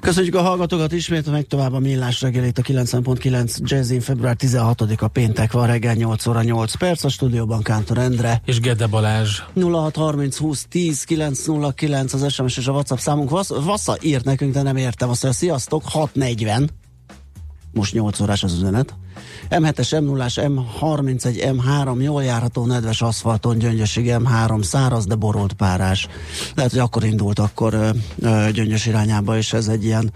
Köszönjük a hallgatókat ismét, meg tovább a millás reggelét a 90.9 Jazzin február 16-a péntek van reggel 8 óra 8 perc a stúdióban Kántor Endre. És Gede Balázs. 0630 20 10 909 az SMS és a WhatsApp számunk. Vassza írt nekünk, de nem értem azt, hogy sziasztok, 640. Most 8 órás az üzenet. M7-es, M0-as, M31, M3 jól járható nedves aszfalton, gyöngyösig M3 száraz, de borolt párás. Lehet, hogy akkor indult akkor ö, ö, gyöngyös irányába, és ez egy ilyen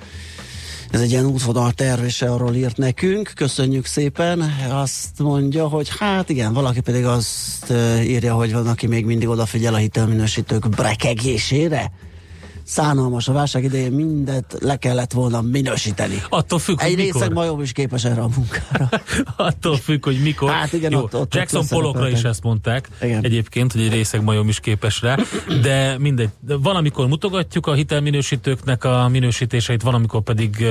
ez egy ilyen útvonal terv, és arról írt nekünk. Köszönjük szépen. Azt mondja, hogy hát igen, valaki pedig azt írja, hogy van, aki még mindig odafigyel a hitelminősítők brekegésére szánalmas a válság idején mindent le kellett volna minősíteni. Attól függ, Egy hogy részeg majom is képes erre a munkára. Attól függ, hogy mikor. Hát igen, Jó, ott- ott- Jackson ott Pollockra is ezt mondták Igen. egyébként, hogy egy részeg majom is képes rá, de mindegy. Van, amikor mutogatjuk a hitelminősítőknek a minősítéseit, van, amikor pedig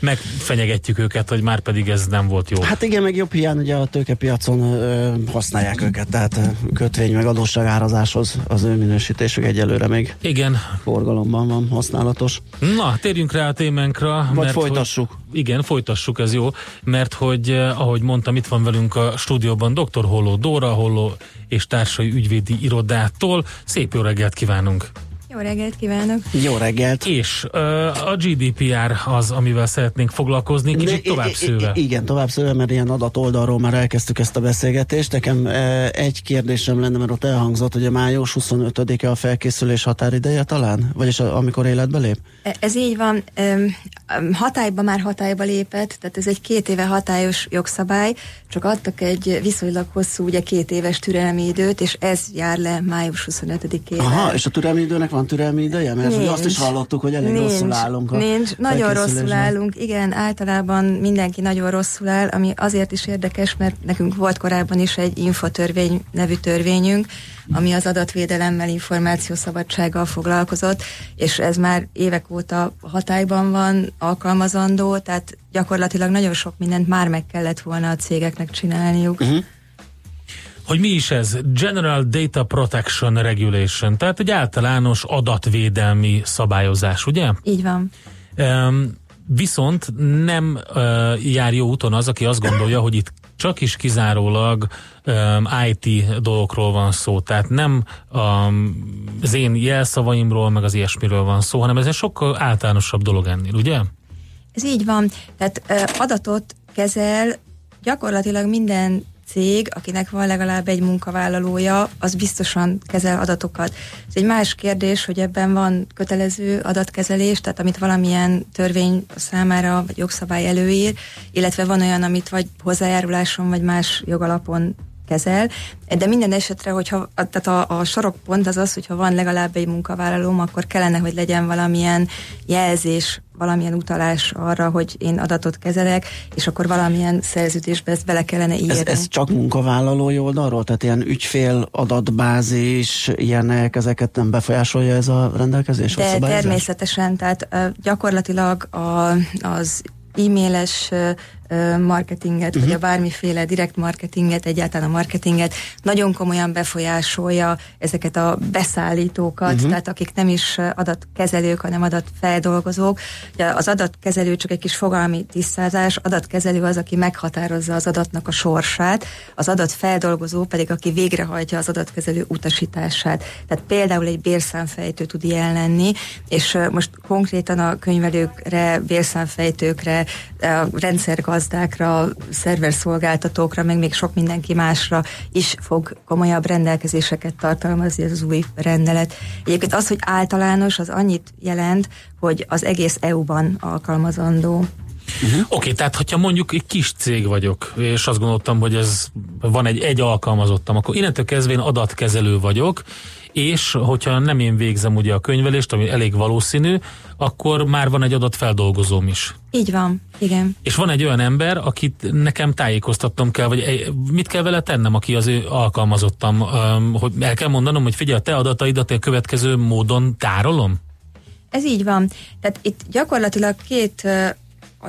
megfenyegetjük őket, hogy már pedig ez nem volt jó. Hát igen, meg jobb hiány, ugye a tőkepiacon ö, használják őket, tehát kötvény meg adósságárazáshoz az ő minősítésük egyelőre még Igen. Forgalomban van használatos. Na, térjünk rá a témánkra. Vagy mert folytassuk. Hogy, igen, folytassuk, ez jó, mert hogy, eh, ahogy mondtam, itt van velünk a stúdióban dr. Holló Dóra, Holló és társai ügyvédi irodától. Szép jó reggelt kívánunk! Jó reggelt kívánok! Jó reggelt! És ö, a GDPR az, amivel szeretnénk foglalkozni, kicsit De- tovább szőve. Igen, tovább szőve, mert ilyen adatoldalról már elkezdtük ezt a beszélgetést. Nekem e, egy kérdésem lenne, mert ott elhangzott, hogy a május 25-e a felkészülés határideje talán? Vagyis a, amikor életbe lép? E- Ez így van, öm, hatályba már hatályba lépett, tehát ez egy két éve hatályos jogszabály, csak adtak egy viszonylag hosszú, ugye két éves türelmi időt, és ez jár le május 25-ére. Aha, és a türelmi időnek van türelmi ideje? Mert hogy azt is Nincs. hallottuk, hogy elég nincs, rosszul állunk a Nincs, nagyon rosszul állunk, igen, általában mindenki nagyon rosszul áll, ami azért is érdekes, mert nekünk volt korábban is egy infotörvény nevű törvényünk, ami az adatvédelemmel, információszabadsággal foglalkozott, és ez már évek óta hatályban van, alkalmazandó, tehát gyakorlatilag nagyon sok mindent már meg kellett volna a cégeknek csinálniuk. Uh-huh. Hogy mi is ez? General Data Protection Regulation, tehát egy általános adatvédelmi szabályozás, ugye? Így van. Um, viszont nem uh, jár jó úton az, aki azt gondolja, hogy itt csak is kizárólag um, IT dolgokról van szó, tehát nem um, az én jelszavaimról, meg az ilyesmiről van szó, hanem ez egy sokkal általánosabb dolog ennél, ugye? Ez így van. Tehát ö, adatot kezel gyakorlatilag minden cég, akinek van legalább egy munkavállalója, az biztosan kezel adatokat. Ez egy más kérdés, hogy ebben van kötelező adatkezelés, tehát amit valamilyen törvény számára vagy jogszabály előír, illetve van olyan, amit vagy hozzájáruláson vagy más jogalapon kezel, de minden esetre, hogyha tehát a, a sarokpont az az, hogyha van legalább egy munkavállalóm, akkor kellene, hogy legyen valamilyen jelzés, valamilyen utalás arra, hogy én adatot kezelek, és akkor valamilyen szerződésbe ezt bele kellene írni. Ez, ez csak munkavállalói oldalról? Tehát ilyen ügyfél adatbázis, ilyenek, ezeket nem befolyásolja ez a rendelkezés? De természetesen, tehát gyakorlatilag a, az e-mailes marketinget, uh-huh. vagy a bármiféle direkt marketinget, egyáltalán a marketinget nagyon komolyan befolyásolja ezeket a beszállítókat, uh-huh. tehát akik nem is adatkezelők, hanem adatfeldolgozók. Ugye az adatkezelő csak egy kis fogalmi tisztázás, adatkezelő az, aki meghatározza az adatnak a sorsát, az adatfeldolgozó pedig, aki végrehajtja az adatkezelő utasítását. Tehát például egy bérszámfejtő tud ilyen lenni, és most konkrétan a könyvelőkre, bérszámfejtőkre, a rendszergazdákra, szerverszolgáltatókra, meg még sok mindenki másra is fog komolyabb rendelkezéseket tartalmazni ez az új rendelet. Egyébként az, hogy általános, az annyit jelent, hogy az egész EU-ban alkalmazandó. Uh-huh. Oké, okay, tehát hogyha mondjuk egy kis cég vagyok, és azt gondoltam, hogy ez van egy egy alkalmazottam, akkor innentől kezdve én adatkezelő vagyok, és hogyha nem én végzem ugye a könyvelést, ami elég valószínű, akkor már van egy adatfeldolgozóm is. Így van, igen. És van egy olyan ember, akit nekem tájékoztatnom kell, vagy mit kell vele tennem, aki az ő alkalmazottam, hogy el kell mondanom, hogy figyelj, a te adataidat a következő módon tárolom? Ez így van. Tehát itt gyakorlatilag két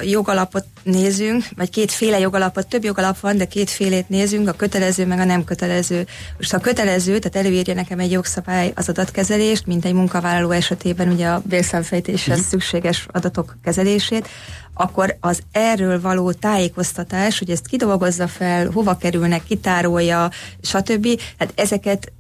jogalapot nézünk, vagy kétféle jogalapot, több jogalap van, de kétfélét nézünk, a kötelező meg a nem kötelező. Most a kötelező, tehát előírja nekem egy jogszabály az adatkezelést, mint egy munkavállaló esetében ugye a bérszámfejtéshez uh-huh. szükséges adatok kezelését, akkor az erről való tájékoztatás, hogy ezt kidolgozza fel, hova kerülnek, kitárolja, stb. Hát ezeket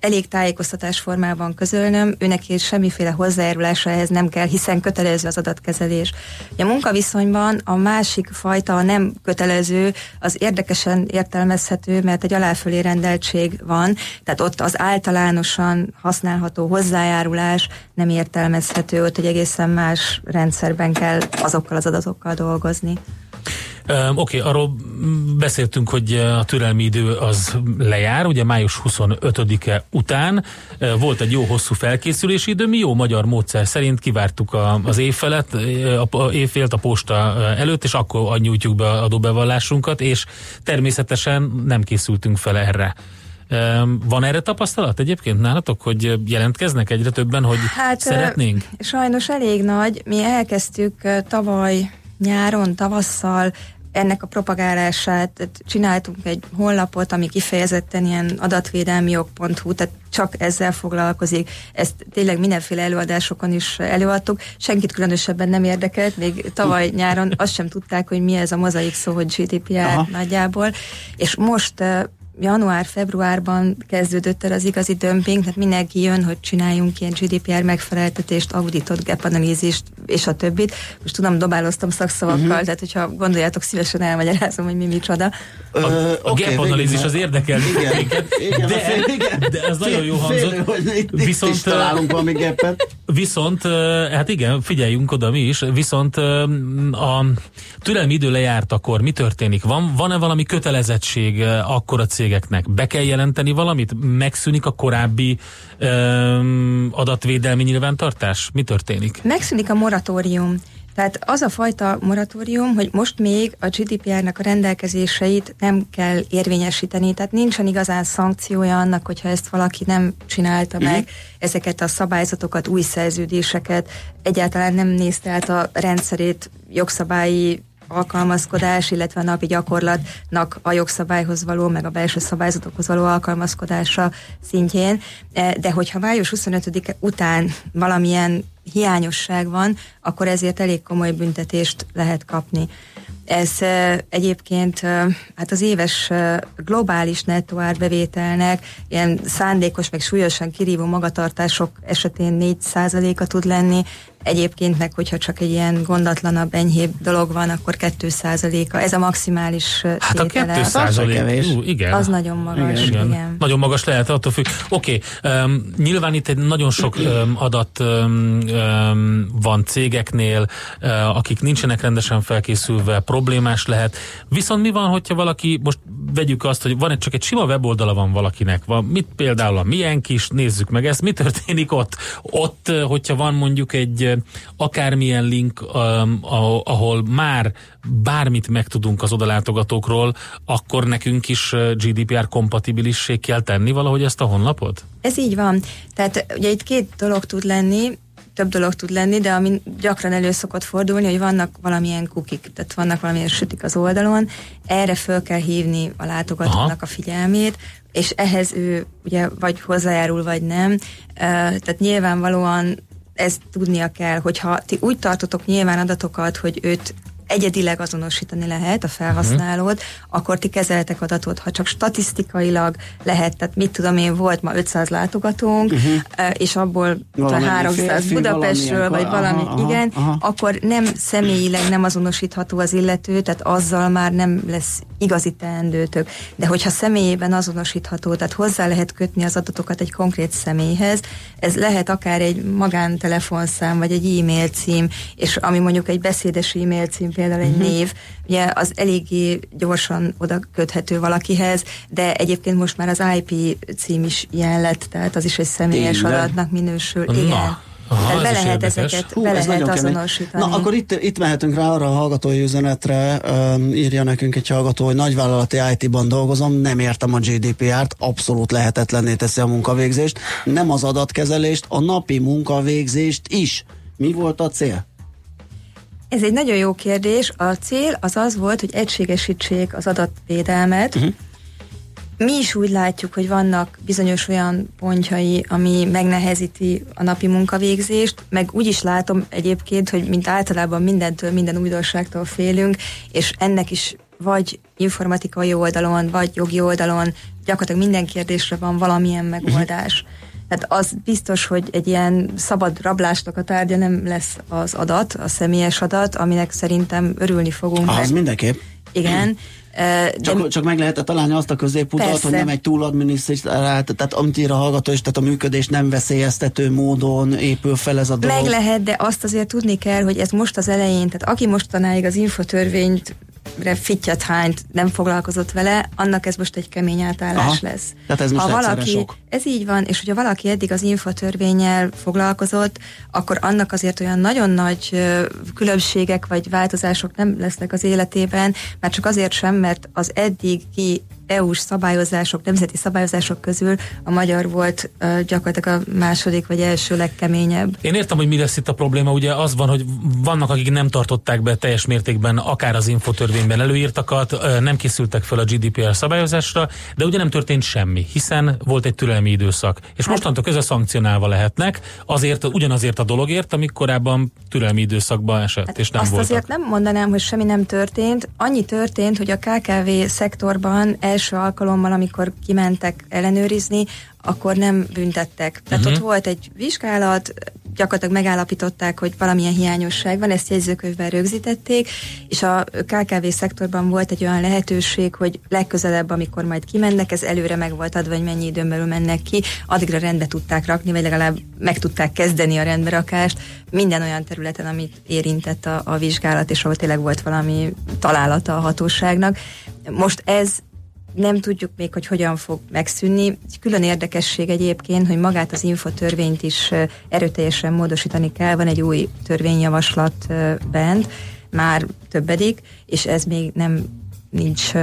elég tájékoztatás formában közölnöm, őnek semmiféle hozzájárulása ehhez nem kell, hiszen kötelező az adatkezelés. A munkaviszonyban a másik fajta, a nem kötelező, az érdekesen értelmezhető, mert egy aláfölé rendeltség van, tehát ott az általánosan használható hozzájárulás nem értelmezhető, ott egy egészen más rendszerben kell azokkal az adatokkal dolgozni. Oké, okay, arról beszéltünk, hogy a türelmi idő az lejár, ugye május 25-e után volt egy jó hosszú felkészülési idő, mi jó magyar módszer szerint kivártuk a, az évfelet, a, évfélt a posta előtt, és akkor nyújtjuk be adóbevallásunkat, és természetesen nem készültünk fel erre. Van erre tapasztalat egyébként nálatok, hogy jelentkeznek egyre többen, hogy hát, szeretnénk? Sajnos elég nagy. Mi elkezdtük tavaly nyáron, tavasszal ennek a propagálását, csináltunk egy honlapot, ami kifejezetten ilyen adatvédelmi jog.hu, tehát csak ezzel foglalkozik. Ezt tényleg mindenféle előadásokon is előadtuk. Senkit különösebben nem érdekelt, még tavaly nyáron azt sem tudták, hogy mi ez a mozaik szó, hogy GDPR Aha. nagyjából. És most január-februárban kezdődött el az igazi dömping, tehát mindenki jön, hogy csináljunk ilyen GDPR megfeleltetést, auditot, gap analízist, és a többit. Most tudom, dobáloztam szakszavakkal, uh-huh. tehát hogyha gondoljátok, szívesen elmagyarázom, hogy mi micsoda. A, a okay, gap analízis az érdekel igen, minket, igen, de, fél, igen. de ez nagyon jó hangzott. Fél, hogy itt, viszont, itt találunk valami gapet. Viszont, hát igen, figyeljünk oda mi is, viszont a türelmi idő lejárt akkor mi történik? Van, van-e valami kötelezettség akkor a cégeknek? Be kell jelenteni valamit? Megszűnik a korábbi um, adatvédelmi nyilvántartás? Mi történik? Megszűnik a moratórium. Tehát az a fajta moratórium, hogy most még a GDPR-nak a rendelkezéseit nem kell érvényesíteni, tehát nincsen igazán szankciója annak, hogyha ezt valaki nem csinálta uh-huh. meg, ezeket a szabályzatokat, új szerződéseket, egyáltalán nem nézte át a rendszerét, jogszabályi alkalmazkodás, illetve a napi gyakorlatnak a jogszabályhoz való, meg a belső szabályzatokhoz való alkalmazkodása szintjén. E, de hogyha május 25 után valamilyen hiányosság van, akkor ezért elég komoly büntetést lehet kapni. Ez egyébként hát az éves globális nettó árbevételnek ilyen szándékos, meg súlyosan kirívó magatartások esetén 4%-a tud lenni, Egyébként meg, hogyha csak egy ilyen gondatlanabb, enyhébb dolog van, akkor 2%-a. Ez a maximális Hát a 2 százalék, igen. Az nagyon magas, igen. igen. Nagyon magas lehet, attól függ. Oké, okay, um, nyilván itt egy nagyon sok um, adat um, um, van cégeknél, uh, akik nincsenek rendesen felkészülve, problémás lehet. Viszont mi van, hogyha valaki, most vegyük azt, hogy van egy, csak egy sima weboldala van valakinek, van, mit például a milyen kis, nézzük meg ezt, mi történik ott? Ott, hogyha van mondjuk egy akármilyen link, ahol már bármit megtudunk az odalátogatókról, akkor nekünk is GDPR kompatibilissé kell tenni valahogy ezt a honlapot? Ez így van. Tehát ugye itt két dolog tud lenni, több dolog tud lenni, de ami gyakran elő szokott fordulni, hogy vannak valamilyen kukik, tehát vannak valamilyen sütik az oldalon, erre föl kell hívni a látogatónak Aha. a figyelmét, és ehhez ő ugye vagy hozzájárul, vagy nem. Tehát nyilvánvalóan ezt tudnia kell, hogyha ti úgy tartotok nyilván adatokat, hogy őt egyedileg azonosítani lehet a felhasználód, uh-huh. akkor ti kezeltek adatot. Ha csak statisztikailag lehet, tehát mit tudom én, volt ma 500 látogatónk, uh-huh. és abból valami 300 férfi, Budapestről, vagy valami, aha, igen, aha. akkor nem személyileg nem azonosítható az illető, tehát azzal már nem lesz igazi teendőtök. De hogyha személyében azonosítható, tehát hozzá lehet kötni az adatokat egy konkrét személyhez, ez lehet akár egy magántelefonszám, vagy egy e-mail cím, és ami mondjuk egy beszédes e-mail cím például egy uh-huh. név, ugye az eléggé gyorsan oda köthető valakihez, de egyébként most már az IP cím is ilyen lett, tehát az is egy személyes Tényleg? adatnak minősül. Na. Igen. Aha, Tehát be lehet ezeket, Hú, be ez lehet azonosítani. Na, akkor itt, itt mehetünk rá arra a hallgatói üzenetre, um, írja nekünk egy hallgató, hogy nagyvállalati IT-ban dolgozom, nem értem a GDPR-t, abszolút lehetetlenné teszi a munkavégzést, nem az adatkezelést, a napi munkavégzést is. Mi volt a cél? Ez egy nagyon jó kérdés. A cél az az volt, hogy egységesítsék az adatvédelmet, uh-huh mi is úgy látjuk, hogy vannak bizonyos olyan pontjai, ami megnehezíti a napi munkavégzést, meg úgy is látom egyébként, hogy mint általában mindentől, minden újdonságtól félünk, és ennek is vagy informatikai oldalon, vagy jogi oldalon gyakorlatilag minden kérdésre van valamilyen megoldás. Tehát az biztos, hogy egy ilyen szabad rablásnak a tárgya nem lesz az adat, a személyes adat, aminek szerintem örülni fogunk. Az mindenképp. Igen, csak, de, csak meg lehetett találni azt a középutat, hogy nem egy túl adminisztrált, tehát amit ír a hallgató is, tehát a működés nem veszélyeztető módon épül fel ez a dolog. Meg lehet, de azt azért tudni kell, hogy ez most az elején, tehát aki mostanáig az infotörvényt fittyat hányt, nem foglalkozott vele, annak ez most egy kemény átállás Aha, lesz. Tehát ez most ha valaki, sok. Ez így van, és hogyha valaki eddig az infotörvényel foglalkozott, akkor annak azért olyan nagyon nagy különbségek vagy változások nem lesznek az életében, már csak azért sem, mert az eddig ki EU-s szabályozások, nemzeti szabályozások közül a magyar volt gyakorlatilag a második vagy első legkeményebb. Én értem, hogy mi lesz itt a probléma. Ugye az van, hogy vannak, akik nem tartották be teljes mértékben akár az infotörvényben előírtakat, nem készültek fel a GDPR szabályozásra, de ugye nem történt semmi, hiszen volt egy türelmi időszak. És hát, mostantól közben szankcionálva lehetnek, azért, ugyanazért a dologért, amik korábban türelmi időszakban esett, hát és nem azt voltak. azért nem mondanám, hogy semmi nem történt. Annyi történt, hogy a KKV szektorban el első alkalommal, amikor kimentek ellenőrizni, akkor nem büntettek. Tehát uh-huh. ott volt egy vizsgálat, gyakorlatilag megállapították, hogy valamilyen hiányosság van, ezt jegyzőkönyvben rögzítették, és a KKV szektorban volt egy olyan lehetőség, hogy legközelebb, amikor majd kimennek, ez előre meg volt adva, hogy mennyi időn belül mennek ki, addigra rendbe tudták rakni, vagy legalább meg tudták kezdeni a rendberakást minden olyan területen, amit érintett a, a vizsgálat, és ahol tényleg volt valami találata a hatóságnak. Most ez nem tudjuk még, hogy hogyan fog megszűnni. Külön érdekesség egyébként, hogy magát az infotörvényt is erőteljesen módosítani kell. Van egy új törvényjavaslat bent, már többedik, és ez még nem nincs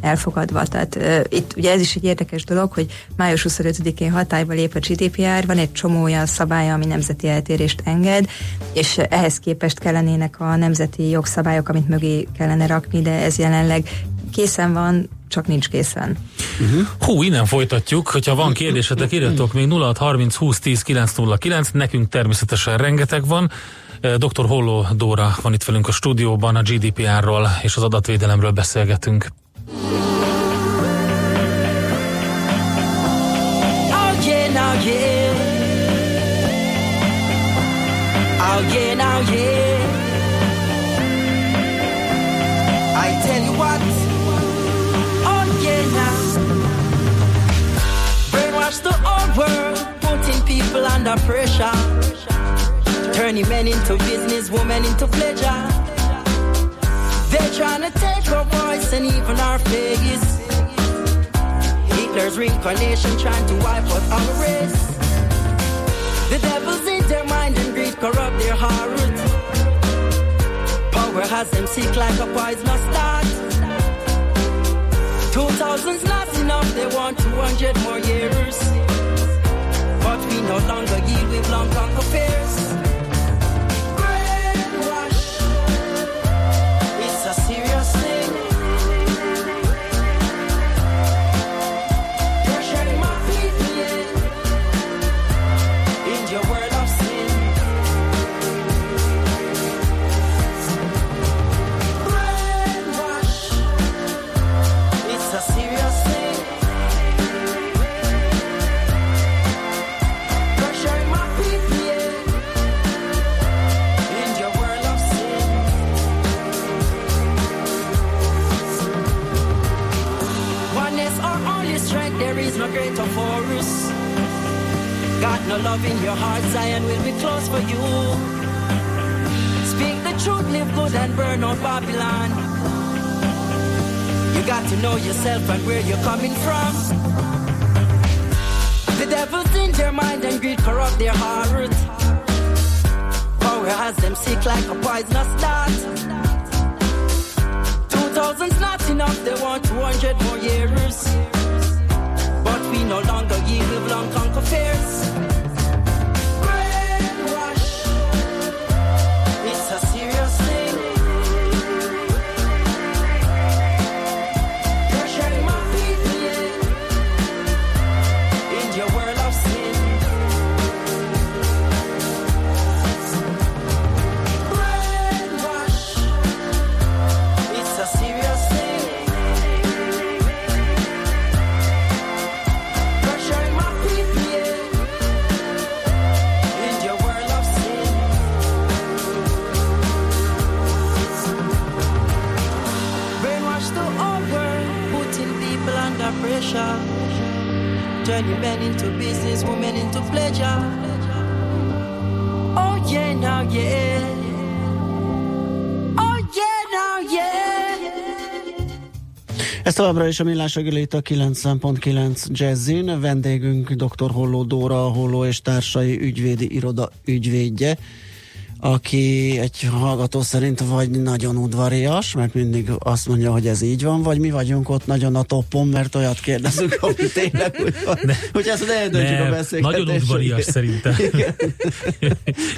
elfogadva. Tehát itt ugye ez is egy érdekes dolog, hogy május 25-én hatályba lép a GDPR, van egy csomó olyan szabály, ami nemzeti eltérést enged, és ehhez képest kellenének a nemzeti jogszabályok, amit mögé kellene rakni, de ez jelenleg készen van, csak nincs készen. Uh-huh. Hú, innen folytatjuk, hogyha van kérdésetek, írjatok még 0630 20 10 909, nekünk természetesen rengeteg van. Dr. Holló Dóra van itt velünk a stúdióban, a GDPR-ról és az adatvédelemről beszélgetünk. Oh yeah, now yeah. Oh yeah, now yeah. Under pressure. Turning men into business, women into pleasure. They're trying to take our voice and even our face. Hitler's reincarnation trying to wipe out our race. The devil's in their mind and greed corrupt their heart. Power has them sick like a poisonous start. 2000's not enough, they want 200 more years no longer yield with long-term affairs. Fears. Love in your heart, Zion will be close for you. Speak the truth, live good and burn out Babylon. You got to know yourself and where you're coming from. The devil's in their mind and greed corrupt their heart. Power has them sick like a poisonous dart. Two thousand's not enough, they want 200 more years. But we no longer yield, long conquer fears. Turning men into business, women into pleasure. Oh. Oh yeah, now yeah. Ez továbbra is a millás reggeli itt a 90.9 Jazzin. Vendégünk dr. Holló Dóra, Holló és társai ügyvédi iroda ügyvédje, aki egy hallgató szerint vagy nagyon udvarias, mert mindig azt mondja, hogy ez így van, vagy mi vagyunk ott nagyon a toppon, mert olyat kérdezünk, ami tényleg úgy van. Hogy ezt ne döntjük a beszélgetést. nagyon udvarias szerintem.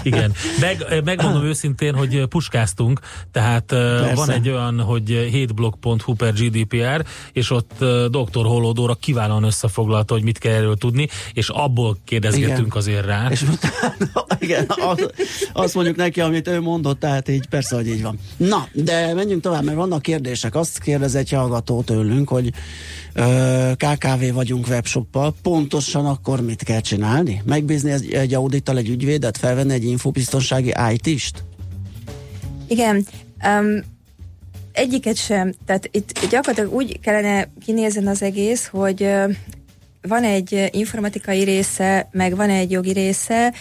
Igen. Meg, megmondom őszintén, hogy puskáztunk, tehát Persze. van egy olyan, hogy 7blog.hu per GDPR, és ott dr. Hollódóra kiválóan összefoglalta, hogy mit kell erről tudni, és abból kérdezgetünk Igen. azért rá. És utána, igen, az, azt mondjuk neki, amit ő mondott, tehát így persze, hogy így van. Na, de menjünk tovább, mert vannak kérdések. Azt kérdez egy hallgató tőlünk, hogy ö, KKV vagyunk webshoppal, pontosan akkor mit kell csinálni? Megbízni egy, egy audittal egy ügyvédet, felvenni egy infobiztonsági IT-st? Igen. Um, egyiket sem. Tehát itt gyakorlatilag úgy kellene kinézni az egész, hogy van egy informatikai része, meg van egy jogi része,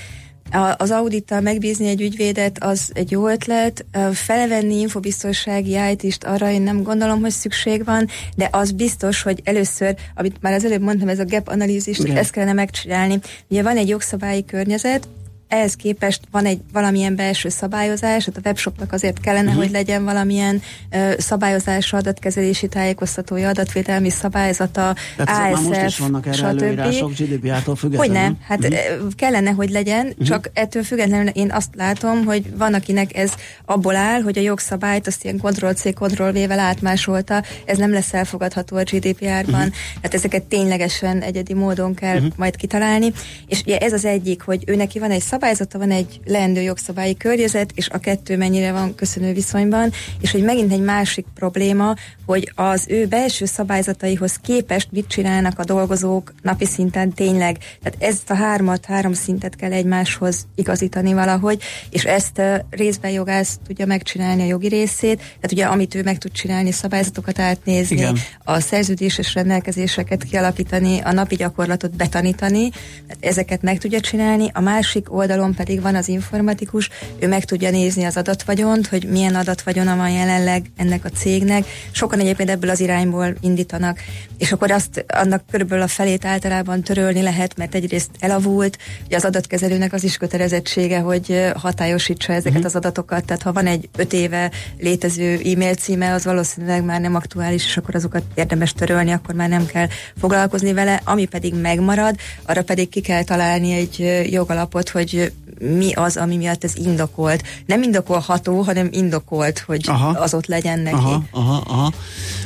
az audittal megbízni egy ügyvédet, az egy jó ötlet. Felvenni infobiztonsági IT-st arra én nem gondolom, hogy szükség van, de az biztos, hogy először, amit már az előbb mondtam, ez a gap analízist, ezt kellene megcsinálni. Ugye van egy jogszabályi környezet, ehhez képest van egy valamilyen belső szabályozás, hát a webshopnak azért kellene, uh-huh. hogy legyen valamilyen ö, szabályozása, adatkezelési tájékoztatója, adatvédelmi szabályzata, Tehát már most is ASF, vannak erre stb. előírások GDPR-tól függetlenül. Hogy nem, hát uh-huh. kellene, hogy legyen, uh-huh. csak ettől függetlenül én azt látom, hogy van, akinek ez abból áll, hogy a jogszabályt azt ilyen Ctrl-C, Ctrl-V-vel átmásolta, ez nem lesz elfogadható a GDPR-ban, uh-huh. hát ezeket ténylegesen egyedi módon kell uh-huh. majd kitalálni, és ugye ez az egyik, hogy ő neki van egy szabályzata, van egy leendő jogszabályi környezet, és a kettő mennyire van köszönő viszonyban, és hogy megint egy másik probléma, hogy az ő belső szabályzataihoz képest mit csinálnak a dolgozók napi szinten tényleg. Tehát ezt a hármat, három szintet kell egymáshoz igazítani valahogy, és ezt részben jogász tudja megcsinálni a jogi részét, tehát ugye amit ő meg tud csinálni, szabályzatokat átnézni, Igen. a szerződéses rendelkezéseket kialakítani, a napi gyakorlatot betanítani, tehát ezeket meg tudja csinálni, a másik oldalon pedig van az informatikus, ő meg tudja nézni az adatvagyont, hogy milyen adatvagyona van jelenleg ennek a cégnek. Sokan egyébként ebből az irányból indítanak, és akkor azt annak körülbelül a felét általában törölni lehet, mert egyrészt elavult, ugye az adatkezelőnek az is kötelezettsége, hogy hatályosítsa ezeket uh-huh. az adatokat, tehát ha van egy öt éve létező e-mail címe, az valószínűleg már nem aktuális, és akkor azokat érdemes törölni, akkor már nem kell foglalkozni vele, ami pedig megmarad, arra pedig ki kell találni egy jogalapot, hogy mi az, ami miatt ez indokolt. Nem indokolható, hanem indokolt, hogy Aha. az ott legyen neki. Aha, aha, aha.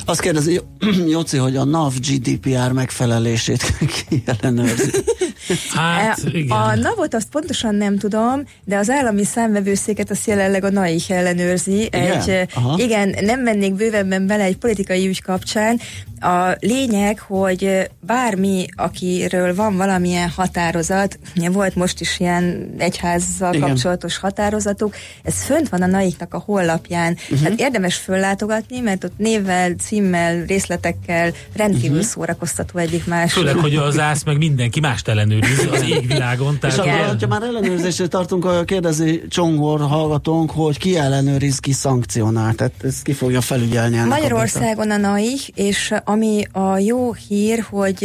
Azt kérdezi Jó- Jóci, hogy a NAV GDPR megfelelését ki ellenőrzi. Hát, E, igen. A NAV-ot azt pontosan nem tudom, de az állami számvevőszéket azt jelenleg a NAIH ellenőrzi. Igen? Egy, Aha. igen, nem mennék bővebben bele egy politikai ügy kapcsán. A lényeg, hogy bármi, akiről van valamilyen határozat, ugye volt most is ilyen egyházzal Igen. kapcsolatos határozatuk, ez fönt van a NAIH-nak a honlapján. Mhm. Uh-huh. Tehát érdemes föllátogatni, mert ott névvel, címmel, részletekkel rendkívül uh-huh. szórakoztató egyik másik. Főleg, hogy az ász meg mindenki mást ellenőriz. Ellenőriz az égvilágon. És Tehát akkor, ugye- hogyha már ellenőrzésre tartunk, akkor kérdezi Csongor hallgatónk, hogy ki ellenőriz, ki szankcionál. Tehát ezt ki fogja felügyelni ennek a Magyarországon a NAI, és ami a jó hír, hogy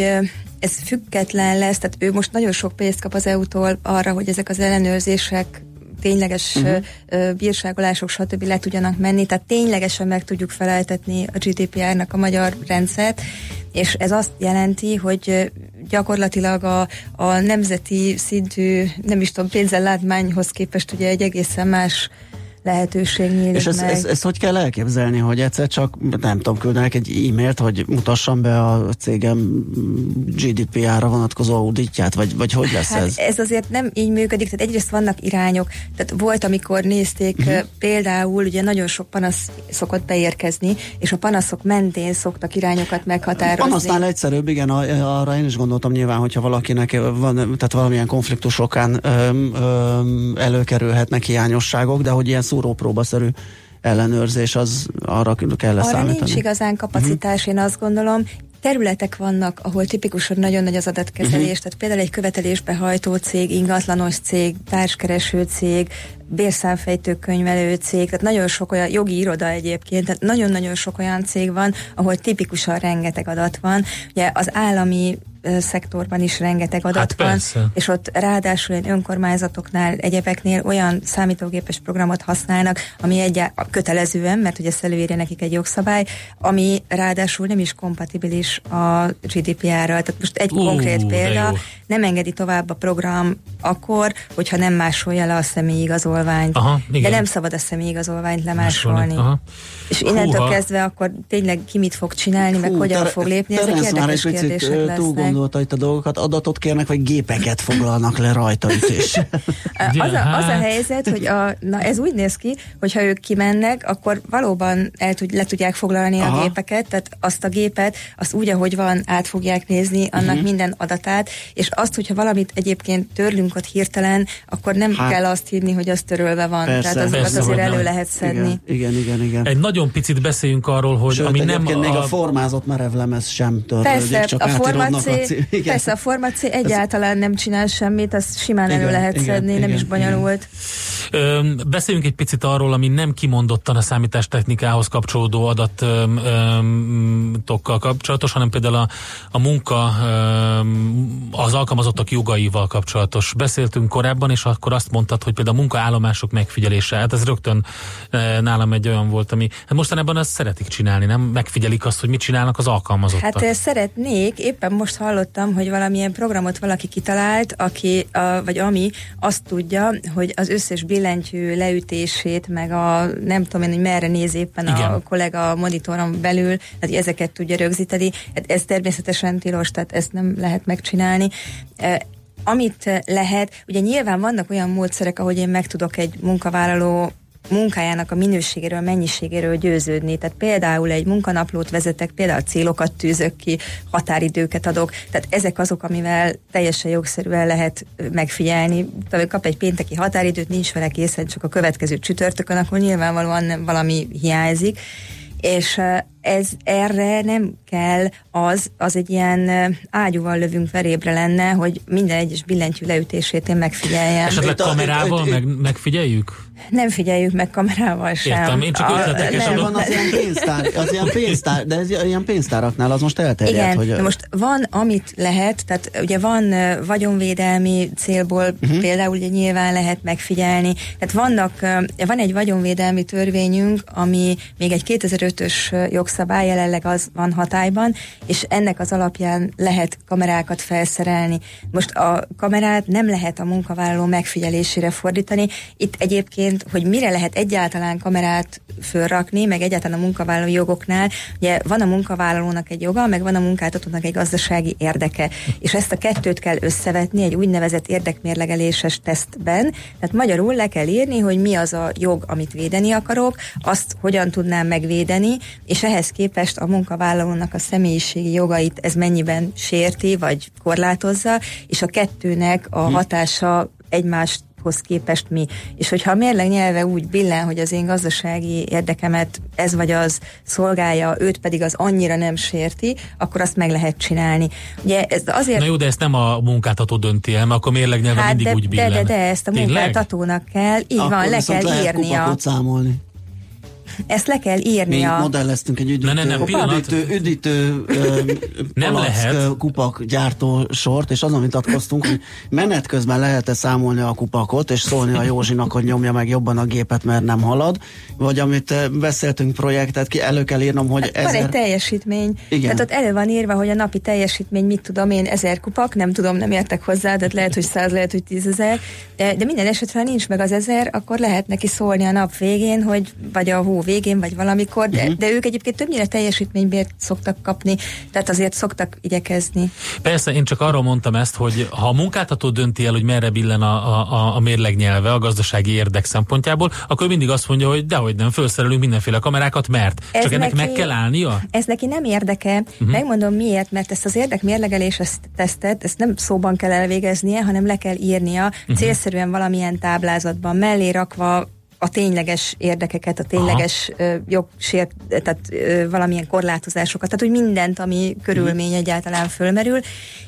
ez független lesz, tehát ő most nagyon sok pénzt kap az EU-tól arra, hogy ezek az ellenőrzések tényleges uh-huh. bírságolások, stb. le tudjanak menni, tehát ténylegesen meg tudjuk feleltetni a GDPR-nak a magyar rendszert, és ez azt jelenti, hogy gyakorlatilag a, a nemzeti szintű, nem is tudom, pénzellátmányhoz képest ugye egy egészen más lehetőség nyílik És ezt, meg. ezt, ezt hogy kell elképzelni, hogy egyszer csak, nem tudom, küldenek egy e-mailt, hogy mutassam be a cégem GDPR-ra vonatkozó auditját, vagy, vagy hogy lesz Hát ez? ez azért nem így működik, tehát egyrészt vannak irányok, tehát volt, amikor nézték uh-huh. például, ugye nagyon sok panasz szokott beérkezni, és a panaszok mentén szoktak irányokat meghatározni. Panasznál egyszerűbb, igen, arra én is gondoltam nyilván, hogyha valakinek van, tehát valamilyen konfliktus okán öm, öm, előkerülhetnek hiányosságok, de hogy ilyen szúrópróbaszerű ellenőrzés, az arra kell Arra nincs igazán kapacitás, én azt gondolom. Területek vannak, ahol tipikusan nagyon nagy az adatkezelés, uh-huh. tehát például egy követelésbe hajtó cég, ingatlanos cég, társkereső cég, bérszámfejtő könyvelő cég, tehát nagyon sok olyan jogi iroda egyébként, tehát nagyon-nagyon sok olyan cég van, ahol tipikusan rengeteg adat van. Ugye az állami szektorban is rengeteg adat Hát van, persze. és ott ráadásul ilyen önkormányzatoknál, egyebeknél olyan számítógépes programot használnak, ami egy kötelezően, mert ugye ezt előírja nekik egy jogszabály, ami ráadásul nem is kompatibilis a GDPR-ral. Tehát most egy Ú, konkrét példa, nem engedi tovább a program akkor, hogyha nem másolja le a személyigazolványt. Aha, igen. De nem szabad a személyigazolványt lemásolni. Másolni. Aha. És innentől Húha. kezdve akkor tényleg ki mit fog csinálni, meg Hú, hogyan Tere- fog lépni, ezek egy érdekes kérdések lesznek. Gondolta itt a dolgokat, adatot kérnek, vagy gépeket foglalnak le rajta is. Az a, az a hát. helyzet, hogy a, na ez úgy néz ki, hogy ha ők kimennek, akkor valóban el tud, le tudják foglalni Aha. a gépeket, tehát azt a gépet, azt úgy, ahogy van, át fogják nézni, annak uh-huh. minden adatát, és azt, hogyha valamit egyébként törlünk ott hirtelen, akkor nem Hát, kell azt hinni, hogy az törölve van. persze. tehát azokat Persze, azért elő nem. lehet szedni. Igen, igen, igen. igen. Egy nagyon picit beszéljünk arról, hogy Sőt, ami nem egyébként még a a, formázott merevlemez sem törlődik, Persze, csak a átírodnak igen. persze a formacé egyáltalán nem csinál semmit, azt simán elő Igen, lehet igen, szedni, nem igen, is bonyolult. Ö, beszéljünk egy picit arról, ami nem kimondottan a számítástechnikához kapcsolódó adatokkal kapcsolatos, hanem például a, a munka, az alkalmazottak jogaival kapcsolatos. Beszéltünk korábban, és akkor azt mondtad, hogy például a munkaállomások megfigyelése, hát ez rögtön nálam egy olyan volt, ami hát mostanában azt szeretik csinálni, nem? Megfigyelik azt, hogy mit csinálnak az alkalmazottak. Hát szeretnék, éppen most hallottam, hogy valamilyen programot valaki kitalált, aki, a, vagy ami azt tudja, hogy az összes billentyű leütését, meg a nem tudom én, hogy merre néz éppen Igen. a kollega a monitoron belül, tehát ezeket tudja rögzíteni. Hát ez természetesen tilos, tehát ezt nem lehet megcsinálni. Eh, Amit eh, lehet, ugye nyilván vannak olyan módszerek, ahogy én meg tudok egy munkavállaló munkájának a minőségéről, mennyiségéről győződni. Tehát például egy munkanaplót vezetek, például célokat tűzök ki, határidőket adok. Tehát ezek azok, amivel teljesen jogszerűen lehet megfigyelni. Tehát kap egy pénteki határidőt, nincs vele készen, csak a következő csütörtökön, akkor nyilvánvalóan valami hiányzik. És ez erre nem kell az, az egy ilyen ágyúval lövünk verébre lenne, hogy minden egyes billentyű leütését én megfigyeljem. Esetleg kamerával meg, megfigyeljük? Nem figyeljük meg kamerával sem. Értem, én csak A- ötletekes nem, adok. Van az ilyen pénztár, az ilyen pénztár, de ez ilyen pénztáraknál az most elterjedt, Igen, hogy most van, amit lehet, tehát ugye van vagyonvédelmi célból uh-huh. például ugye nyilván lehet megfigyelni. Tehát vannak, van egy vagyonvédelmi törvényünk, ami még egy 2005-ös ö, jogszabály, jelenleg az van hatályban, és ennek az alapján lehet kamerákat felszerelni. Most a kamerát nem lehet a munkavállaló megfigyelésére fordítani. Itt egyébként, hogy mire lehet egyáltalán kamerát fölrakni, meg egyáltalán a munkavállaló jogoknál, ugye van a munkavállalónak egy joga, meg van a munkáltatónak egy gazdasági érdeke. És ezt a kettőt kell összevetni egy úgynevezett érdekmérlegeléses tesztben. Tehát magyarul le kell írni, hogy mi az a jog, amit védeni akarok, azt hogyan tudnám megvédeni, és ehhez képest a munkavállalónak a személyiségi jogait ez mennyiben sérti, vagy korlátozza, és a kettőnek a hatása egymást képest mi. És hogyha a mérleg nyelve úgy billen, hogy az én gazdasági érdekemet ez vagy az szolgálja, őt pedig az annyira nem sérti, akkor azt meg lehet csinálni. Ugye ez azért... Na jó, de ezt nem a munkáltató dönti el, mert akkor mérleg nyelve hát mindig de, úgy billen. De, de, de ezt a Tényleg? munkáltatónak kell, így Akkor van, le kell írnia. számolni. Ezt le kell Mi írnia. modelleztünk egy üdítő, Ne, ne, nem, pillanat. üdítő, üdítő Nem palack, lehet. kupak gyártó sort, és azon vitatkoztunk, hogy menet közben lehet-e számolni a kupakot, és szólni a Józsinak, hogy nyomja meg jobban a gépet, mert nem halad, vagy amit beszéltünk projektet, ki elő kell írnom, hogy Van egy ezer... teljesítmény. Igen. Tehát ott elő van írva, hogy a napi teljesítmény, mit tudom én, ezer kupak, nem tudom, nem értek hozzá, de lehet, hogy száz, lehet, hogy tízezer. De, de minden esetre, ha nincs meg az ezer, akkor lehet neki szólni a nap végén, hogy vagy a hó végén, vagy valamikor, de, uh-huh. de ők egyébként többnyire teljesítménybért szoktak kapni, tehát azért szoktak igyekezni. Persze, én csak arról mondtam ezt, hogy ha a munkáltató dönti el, hogy merre billen a, a, a- mérleg nyelve a gazdasági érdek szempontjából, akkor mindig azt mondja, hogy dehogy nem, felszerelünk mindenféle kamerákat, mert Ez csak ennek neki- meg kell állnia. Ez neki nem érdeke. Uh-huh. Megmondom miért, mert ezt az érdek mérlegelés ezt tesztet, ezt nem szóban kell elvégeznie, hanem le kell írnia, uh-huh. célszerűen valamilyen táblázatban mellé rakva a tényleges érdekeket, a tényleges ö, jogsért, tehát valamilyen korlátozásokat, tehát hogy mindent, ami körülmény uh-huh. egyáltalán fölmerül,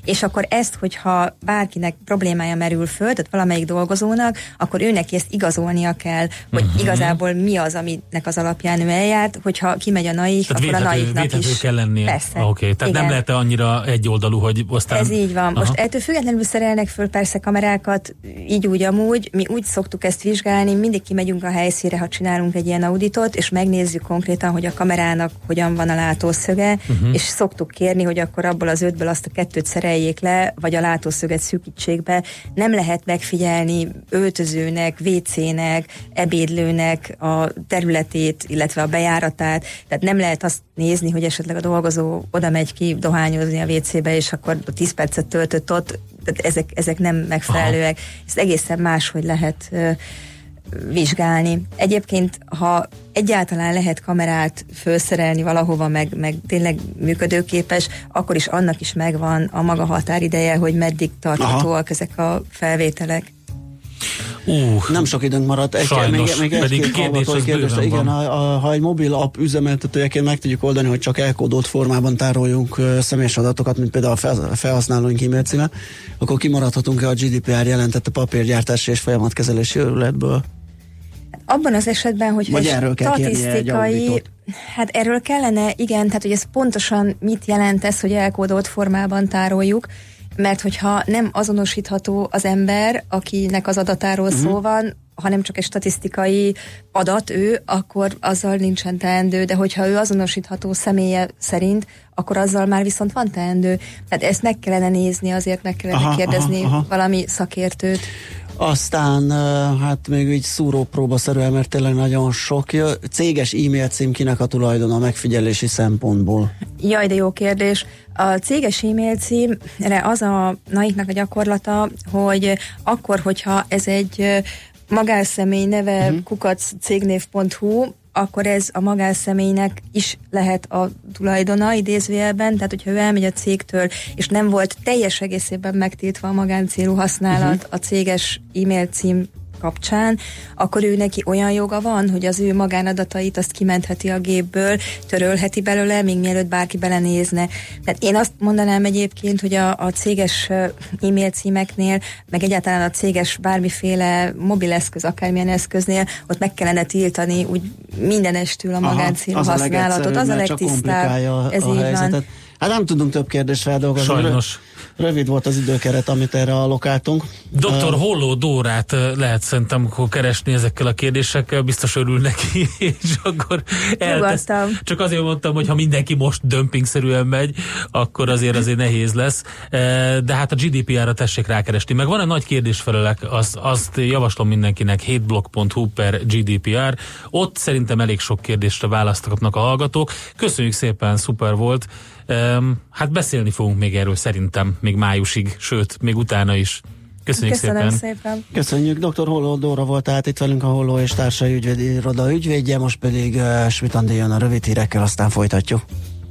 és akkor ezt, hogyha bárkinek problémája merül föl, tehát valamelyik dolgozónak, akkor ő neki ezt igazolnia kell, hogy uh-huh. igazából mi az, aminek az alapján ő eljárt, hogyha kimegy a naik, Tehát akkor a védhető, naiknak védhető is. kell lennie. Persze. Oké, okay. tehát Igen. nem lehet annyira egyoldalú, hogy aztán... Ez így van. Aha. Most ettől függetlenül szerelnek föl persze kamerákat, így úgy amúgy. Mi úgy szoktuk ezt vizsgálni, mindig kimegyünk a helyszínre, ha csinálunk egy ilyen auditot, és megnézzük konkrétan, hogy a kamerának hogyan van a látószöge, uh-huh. és szoktuk kérni, hogy akkor abból az ötből azt a kettőt szereljék le, vagy a látószöget szűkítsék be. Nem lehet megfigyelni öltözőnek, WC-nek, ebédlőnek a területét, illetve a bejáratát. Tehát nem lehet azt nézni, hogy esetleg a dolgozó oda megy ki dohányozni a WC-be, és akkor 10 percet töltött ott. Tehát ezek, ezek nem megfelelőek. Ezt egészen máshogy lehet ö, vizsgálni. Egyébként, ha egyáltalán lehet kamerát felszerelni valahova, meg, meg tényleg működőképes, akkor is annak is megvan a maga határideje, hogy meddig tarthatóak ezek a felvételek. Uh, Nem sok időnk maradt. Egy, Sajnos, még, még pedig egy-két kérdés az kérdés. Igen, a, ha egy mobil app üzemeltetőjeként meg tudjuk oldani, hogy csak elkódolt formában tároljunk ö, személyes adatokat, mint például a fel- felhasználóink e-mail címe, akkor kimaradhatunk-e a GDPR jelentette papírgyártási és folyamatkezelési őrületből? Abban az esetben, hogy Vagy erről kell statisztikai, hát erről kellene, igen, tehát hogy ez pontosan mit jelent ez, hogy elkódolt formában tároljuk, mert hogyha nem azonosítható az ember, akinek az adatáról uh-huh. szó van, hanem csak egy statisztikai adat ő, akkor azzal nincsen teendő, de hogyha ő azonosítható személye szerint, akkor azzal már viszont van teendő. Tehát ezt meg kellene nézni, azért meg kellene aha, kérdezni aha, aha. valami szakértőt. Aztán hát még így szúrópróba szerűen, mert tényleg nagyon sok. Céges e-mail cím kinek a tulajdona megfigyelési szempontból? Jaj, de jó kérdés. A céges e-mail címre az a naiknak a gyakorlata, hogy akkor, hogyha ez egy magánszemély neve uh-huh. kukaccégnév.hu, akkor ez a magánszemélynek is lehet a tulajdona idézőjelben, tehát hogyha ő elmegy a cégtől, és nem volt teljes egészében megtiltva a magáncélú használat uh-huh. a céges e-mail cím kapcsán, akkor ő neki olyan joga van, hogy az ő magánadatait azt kimentheti a gépből, törölheti belőle, még mielőtt bárki belenézne. Tehát én azt mondanám egyébként, hogy a, a céges e-mail címeknél, meg egyáltalán a céges bármiféle mobileszköz, akármilyen eszköznél, ott meg kellene tiltani úgy mindenestül a a használatot. Az a legtisztább. Ez a így helyzetet. van. Hát nem tudunk több kérdést feldolgozni. Sajnos. Rövid volt az időkeret, amit erre allokáltunk. Dr. Ö, Holló Dórát lehet szerintem akkor keresni ezekkel a kérdésekkel, biztos örül neki, és akkor eltesz. Csak azért mondtam, hogy ha mindenki most dömpingszerűen megy, akkor azért azért nehéz lesz. De hát a GDPR-ra tessék rákeresni. Meg van egy nagy kérdésfelelek, azt, azt javaslom mindenkinek, hétblog.hu per GDPR. Ott szerintem elég sok kérdésre választ kapnak a hallgatók. Köszönjük szépen, szuper volt. Hát beszélni fogunk még erről szerintem, még májusig, sőt, még utána is. Köszönjük Köszönöm szépen. szépen. Köszönjük, dr. Holló Dóra volt tehát itt velünk a Holló és társai ügyvédi iroda ügyvédje, most pedig uh, Svitandi jön a rövid hírekkel, aztán folytatjuk.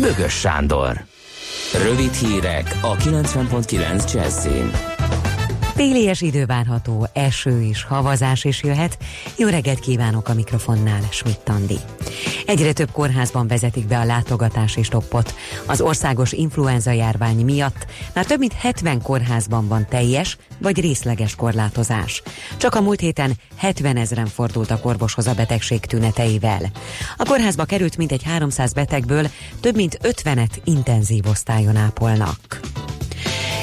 Bögös Sándor. Rövid hírek a 90.9 Jazzin. Télies idő várható, eső és havazás is jöhet. Jó reggelt kívánok a mikrofonnál, Schmidt Andi. Egyre több kórházban vezetik be a látogatási stoppot. Az országos influenza járvány miatt már több mint 70 kórházban van teljes vagy részleges korlátozás. Csak a múlt héten 70 ezeren fordultak orvoshoz a betegség tüneteivel. A kórházba került mintegy 300 betegből több mint 50-et intenzív osztályon ápolnak.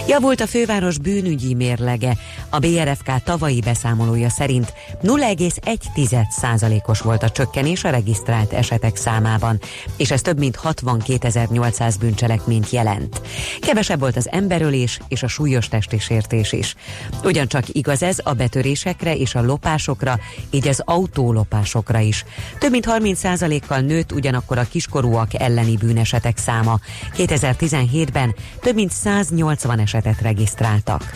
Javult a főváros bűnügyi mérlege. A BRFK tavalyi beszámolója szerint 0,1%-os volt a csökkenés a regisztrált esetek számában, és ez több mint 62.800 bűncselekményt jelent. Kevesebb volt az emberölés és a súlyos testi sértés is. Ugyancsak igaz ez a betörésekre és a lopásokra, így az autólopásokra is. Több mint 30%-kal nőtt ugyanakkor a kiskorúak elleni bűnesetek száma. 2017-ben több mint 180 esetet regisztráltak.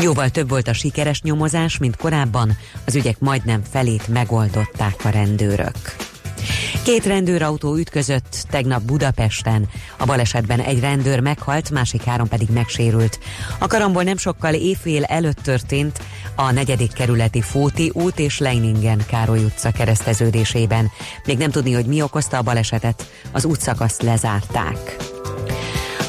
Jóval több volt a sikeres nyomozás, mint korábban, az ügyek majdnem felét megoldották a rendőrök. Két rendőrautó ütközött tegnap Budapesten. A balesetben egy rendőr meghalt, másik három pedig megsérült. A karambol nem sokkal évfél előtt történt a negyedik kerületi Fóti út és Leiningen Károly utca kereszteződésében. Még nem tudni, hogy mi okozta a balesetet, az útszakaszt lezárták.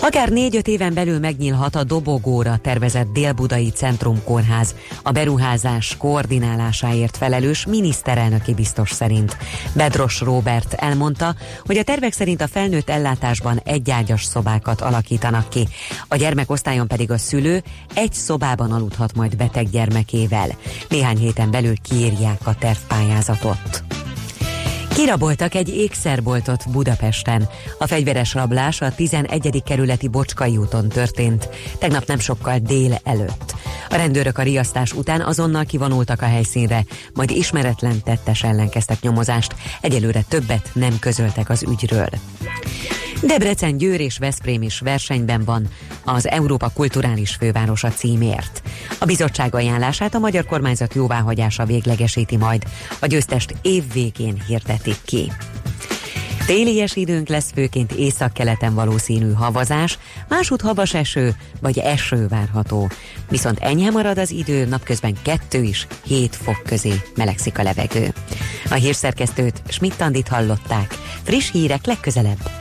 Akár négy-öt éven belül megnyílhat a dobogóra tervezett Dél-Budai Centrumkórház. A beruházás koordinálásáért felelős miniszterelnöki biztos szerint. Bedros Robert elmondta, hogy a tervek szerint a felnőtt ellátásban egyágyas szobákat alakítanak ki. A gyermekosztályon pedig a szülő egy szobában aludhat majd beteg gyermekével. Néhány héten belül kiírják a tervpályázatot. Kiraboltak egy ékszerboltot Budapesten. A fegyveres rablás a 11. kerületi Bocskai úton történt, tegnap nem sokkal dél előtt. A rendőrök a riasztás után azonnal kivonultak a helyszínre, majd ismeretlen tettes ellen kezdtek nyomozást, egyelőre többet nem közöltek az ügyről. Debrecen, Győr és Veszprém is versenyben van az Európa Kulturális Fővárosa címért. A bizottság ajánlását a magyar kormányzat jóváhagyása véglegesíti majd. A győztest év végén hirdetik ki. Télies időnk lesz főként északkeleten valószínű havazás, másút havas eső vagy eső várható. Viszont enyhe marad az idő, napközben 2 is 7 fok közé melegszik a levegő. A hírszerkesztőt Schmidt-Tandit hallották. Friss hírek legközelebb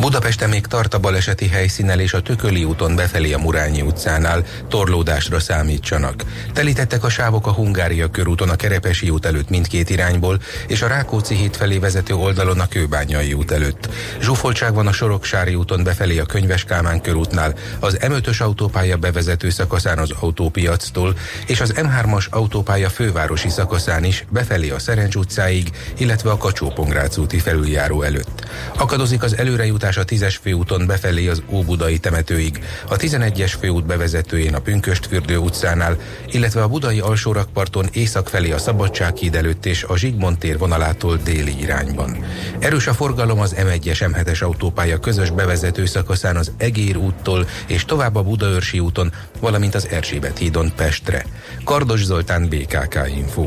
Budapesten még tart a baleseti helyszínel és a Tököli úton befelé a Murányi utcánál torlódásra számítsanak. Telítettek a sávok a Hungária körúton a Kerepesi út előtt mindkét irányból, és a Rákóczi híd felé vezető oldalon a Kőbányai út előtt. Zsúfoltság van a Soroksári úton befelé a Könyves Kálmán körútnál, az M5-ös autópálya bevezető szakaszán az autópiactól, és az M3-as autópálya fővárosi szakaszán is befelé a Szerencs utcáig, illetve a kacsó úti felüljáró előtt. Akadozik az előrejutás a 10-es főúton befelé az Óbudai temetőig, a 11-es főút bevezetőjén a Pünköstfürdő utcánál, illetve a budai alsórakparton észak felé a Szabadsághíd előtt és a Zsigmond tér vonalától déli irányban. Erős a forgalom az M1-es M7-es autópálya közös bevezető szakaszán az Egér úttól és tovább a Budaörsi úton, valamint az Erzsébet hídon Pestre. Kardos Zoltán BKK Info.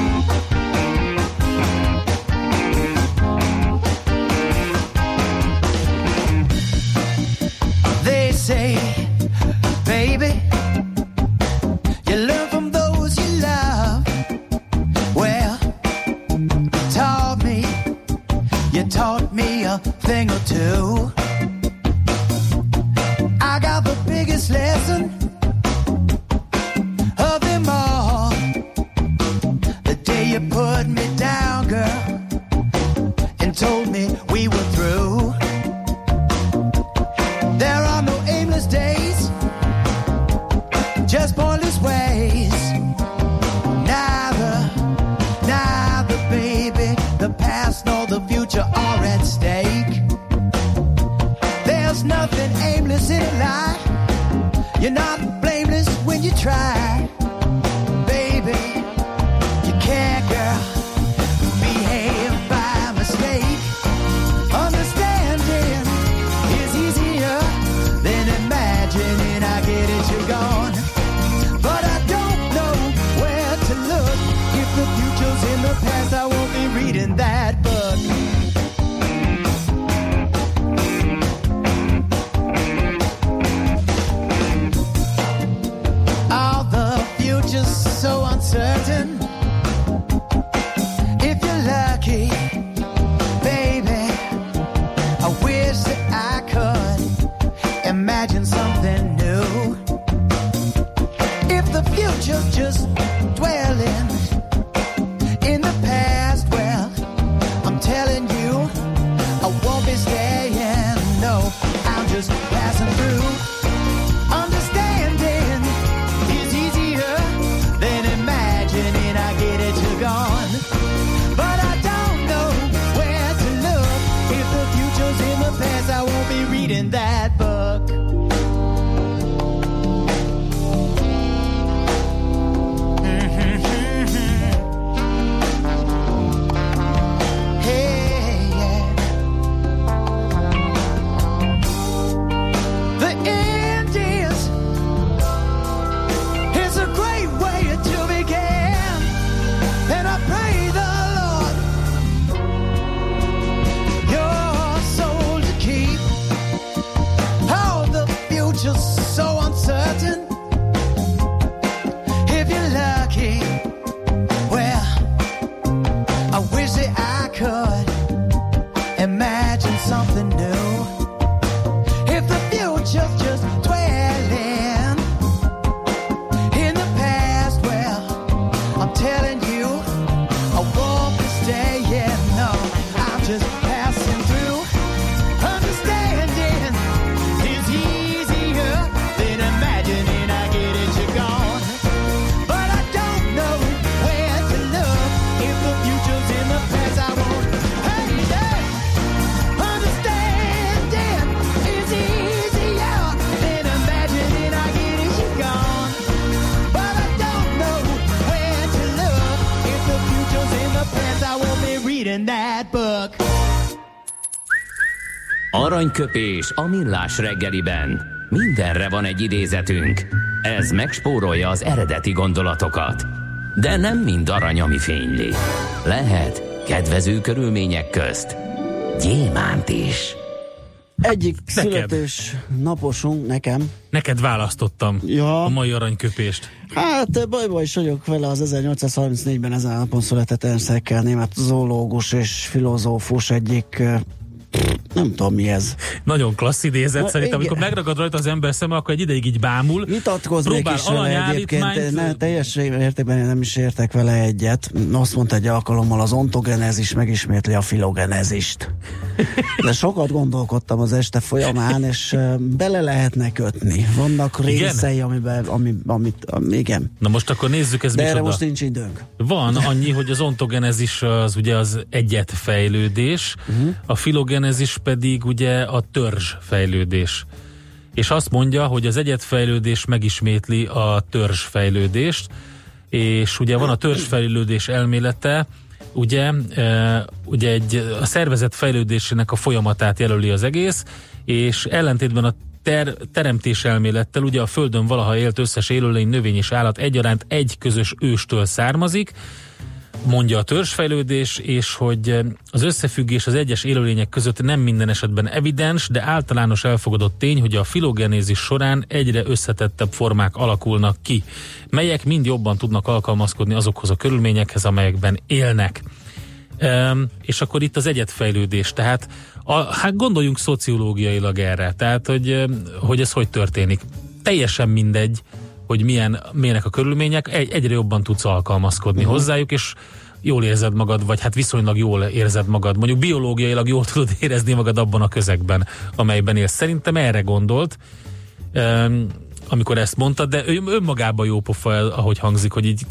I got the biggest lesson of them all. The day you put me down, girl, and told me we were through. There are no aimless days, just pointless. You're not blameless when you try. Aranyköpés a millás reggeliben. Mindenre van egy idézetünk. Ez megspórolja az eredeti gondolatokat. De nem mind arany, ami fényli. Lehet kedvező körülmények közt gyémánt is. Egyik Neked. születés naposunk nekem. Neked választottam Ja. a mai aranyköpést. Hát bajba is vagyok vele, az 1834-ben ezen a napon született Ernst Haeckel, német zoológus és filozófus egyik nem tudom mi ez. Nagyon klassz idézet, Na, szerintem, igen. amikor megragad rajta az ember szeme, akkor egy ideig így bámul. Vitatkoznék is vele egyébként, ne, teljes értékben én nem is értek vele egyet. Azt mondta egy alkalommal, az ontogenezis megismétli a filogenezist. De sokat gondolkodtam az este folyamán, és bele lehetne kötni. Vannak részei, amiben, ami, amit, ami, igen. Na most akkor nézzük, ez De erre micsoda. most nincs időnk. Van annyi, hogy az ontogenezis az ugye az egyetfejlődés, uh-huh. a filogenezis pedig ugye a törzsfejlődés. És azt mondja, hogy az egyetfejlődés megismétli a törzsfejlődést, és ugye van a törzsfejlődés elmélete, ugye, e, ugye egy, a szervezet fejlődésének a folyamatát jelöli az egész, és ellentétben a ter, teremtés elmélettel, ugye a Földön valaha élt összes élőlény, növény és állat egyaránt egy közös őstől származik, mondja a törzsfejlődés, és hogy az összefüggés az egyes élőlények között nem minden esetben evidens, de általános elfogadott tény, hogy a filogenézis során egyre összetettebb formák alakulnak ki, melyek mind jobban tudnak alkalmazkodni azokhoz a körülményekhez, amelyekben élnek. Um, és akkor itt az egyetfejlődés, tehát a, hát gondoljunk szociológiailag erre, tehát hogy, em, hogy ez hogy történik. Teljesen mindegy, hogy milyen, milyenek a körülmények, egy, egyre jobban tudsz alkalmazkodni uh-huh. hozzájuk, és jól érzed magad, vagy hát viszonylag jól érzed magad. Mondjuk biológiailag jól tudod érezni magad abban a közegben, amelyben élsz. Szerintem erre gondolt, um, amikor ezt mondta, de ő önmagában jó pofa, ahogy hangzik, hogy így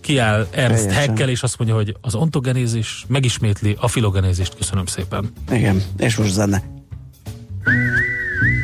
kiáll Ernst. Haeckel, és azt mondja, hogy az ontogenézis megismétli a filogenézist. Köszönöm szépen. Igen, és most zene.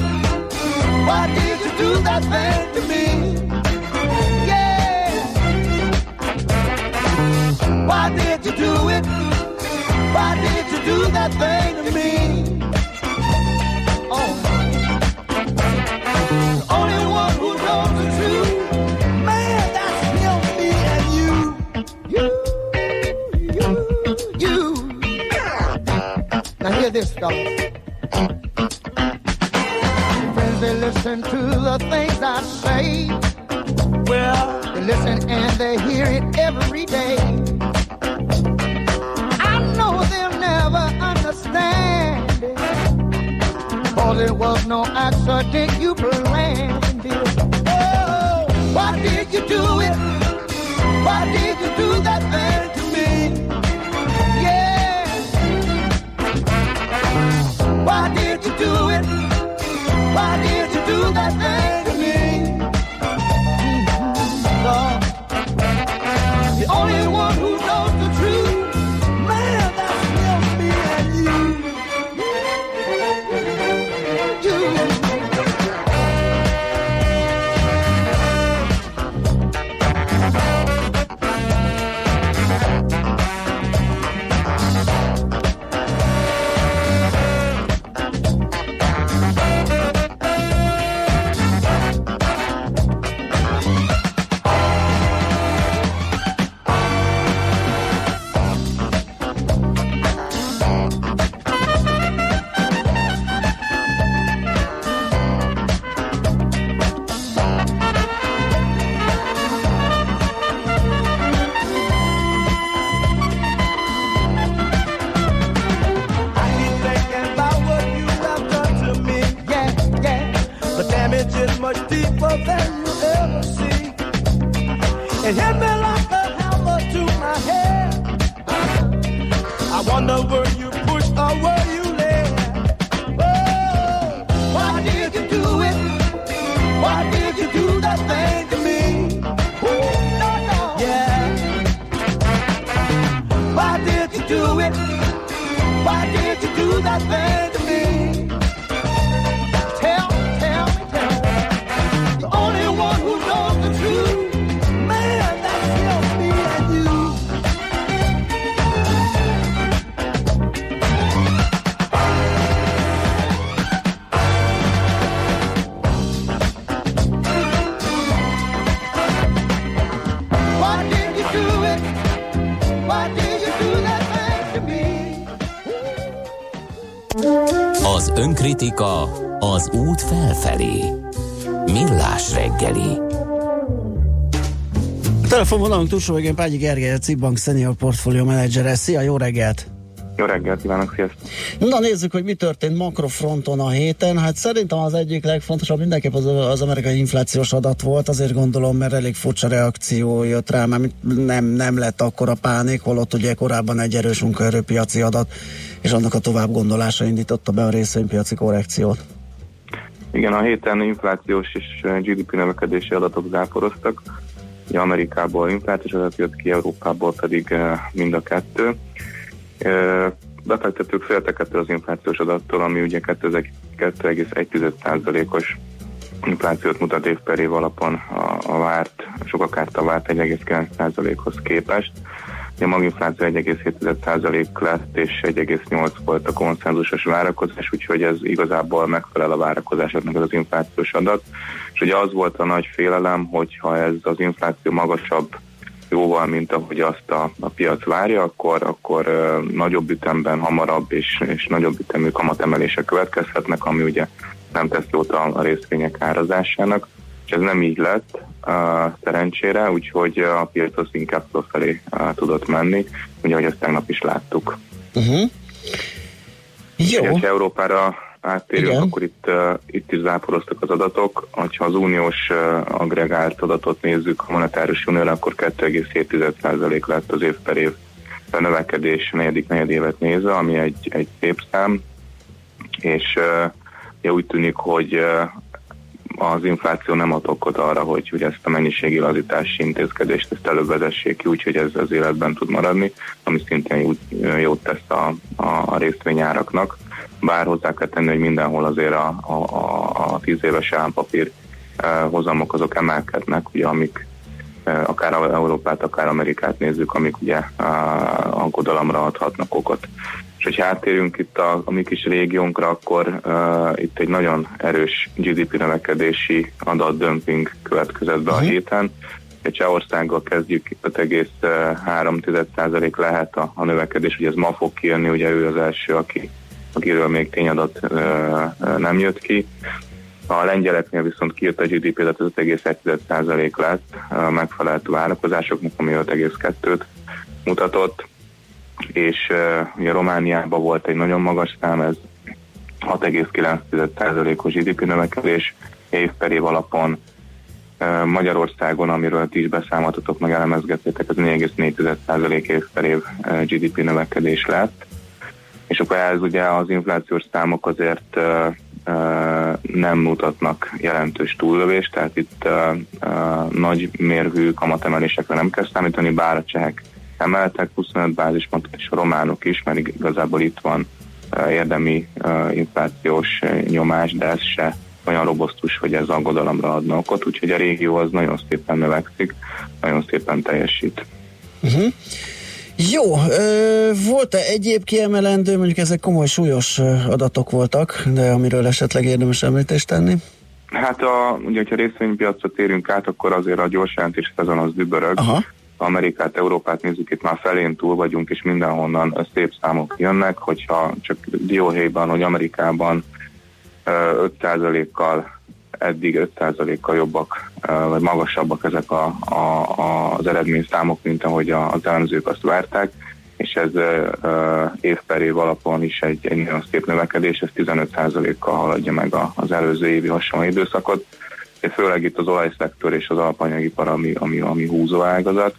Why did you do that thing to me? It every day. I know they'll never understand it. Cause it was no accident you planned it. Oh, why did you do it? Why did you do that thing önkritika az út felfelé. Millás reggeli. A telefonvonalunk túlsó végén Págyi Gergely, a Cibbank Senior Portfolio Manager. Szia, jó reggelt! Jó reggelt kívánok, sziasztok! Na nézzük, hogy mi történt makrofronton a héten. Hát szerintem az egyik legfontosabb mindenképp az, az amerikai inflációs adat volt, azért gondolom, mert elég furcsa reakció jött rá, mert nem, nem lett akkor a pánik, holott ugye korábban egy erős munkaerőpiaci adat, és annak a tovább gondolása indította be a részvénypiaci korrekciót. Igen, a héten inflációs és GDP növekedési adatok záporoztak. Ugye Amerikából inflációs adat jött ki, Európából pedig eh, mind a kettő. Eh, Befektetők féltek ettől az inflációs adattól, ami ugye 2,1%-os inflációt mutat év per év alapon a, a várt, sokak által várt 1,9%-hoz képest. A maginfláció 1,7% lett, és 1,8% volt a konszenzusos várakozás, úgyhogy ez igazából megfelel a várakozásoknak az inflációs adat. És ugye az volt a nagy félelem, hogyha ez az infláció magasabb jóval, mint ahogy azt a, a piac várja, akkor, akkor ö, nagyobb ütemben, hamarabb és, és nagyobb ütemű kamatemelések következhetnek, ami ugye nem tesz jót a, a részvények árazásának, és ez nem így lett uh, szerencsére, úgyhogy a piac az inkább felé uh, tudott menni, ugye, ahogy ezt tegnap is láttuk. Uh-huh. Jó. Ha Európára áttérünk, Igen. akkor itt, uh, itt is záporoztak az adatok. Ha az uniós uh, agregált adatot nézzük, a monetáris unióra, akkor 2,7% lett az év per év a növekedés negyedik negyedévet nézve, ami egy, egy szép szám, és uh, ugye úgy tűnik, hogy az infláció nem ad okot arra, hogy, hogy ezt a mennyiségi lazítási intézkedést ezt előbb vezessék ki, úgyhogy ez az életben tud maradni, ami szintén úgy, jót tesz a, a, részvényáraknak. Bár hozzá kell tenni, hogy mindenhol azért a, a, a, a tíz éves állampapír eh, hozamok azok emelkednek, ugye, amik eh, akár Európát, akár Amerikát nézzük, amik ugye eh, aggodalomra adhatnak okot. Hogyha áttérünk itt a, a mi kis régiónkra, akkor uh, itt egy nagyon erős GDP növekedési adatdömping következett be a héten. Egy Csehországgal kezdjük, 5,3% lehet a, a növekedés, ugye ez ma fog kijönni, ugye ő az első, aki, akiről még tényadat uh, nem jött ki. A lengyeleknél viszont kijött a GDP, tehát az 5,1% lett, uh, megfelelt a várakozásoknak, ami 5,2-t mutatott és ugye Romániában volt egy nagyon magas szám, ez 6,9%-os GDP növekedés év per év alapon. Magyarországon, amiről ti is beszámoltatok, meg elemezgettétek, az 4,4% év per év GDP növekedés lett. És akkor ez ugye az inflációs számok azért nem mutatnak jelentős túllövést, tehát itt nagy mérvű kamatemelésekre nem kell számítani, bár a csehek emeltek 25 bázispontot, és a románok is, mert igazából itt van uh, érdemi uh, inflációs uh, nyomás, de ez se olyan robosztus, hogy ez aggodalomra adna okot, úgyhogy a régió az nagyon szépen növekszik, nagyon szépen teljesít. Uh-huh. Jó, volt-e egyéb kiemelendő, mondjuk ezek komoly súlyos adatok voltak, de amiről esetleg érdemes említést tenni? Hát a, ugye, hogyha részvénypiacra térünk át, akkor azért a gyors jelentés szezon az dübörög. Aha. Amerikát, Európát nézzük, itt már felén túl vagyunk, és mindenhonnan szép számok jönnek, hogyha csak dióhéjban, hogy Amerikában ö, 5%-kal eddig 5%-kal jobbak, vagy magasabbak ezek a, a, a, az eredményszámok, mint ahogy az elemzők azt várták, és ez év per év alapon is egy, egy nagyon szép növekedés, ez 15%-kal haladja meg az előző évi hasonló időszakot, de főleg itt az olajszektor és az alapanyagipar, ami, ami, ami húzó ágazat.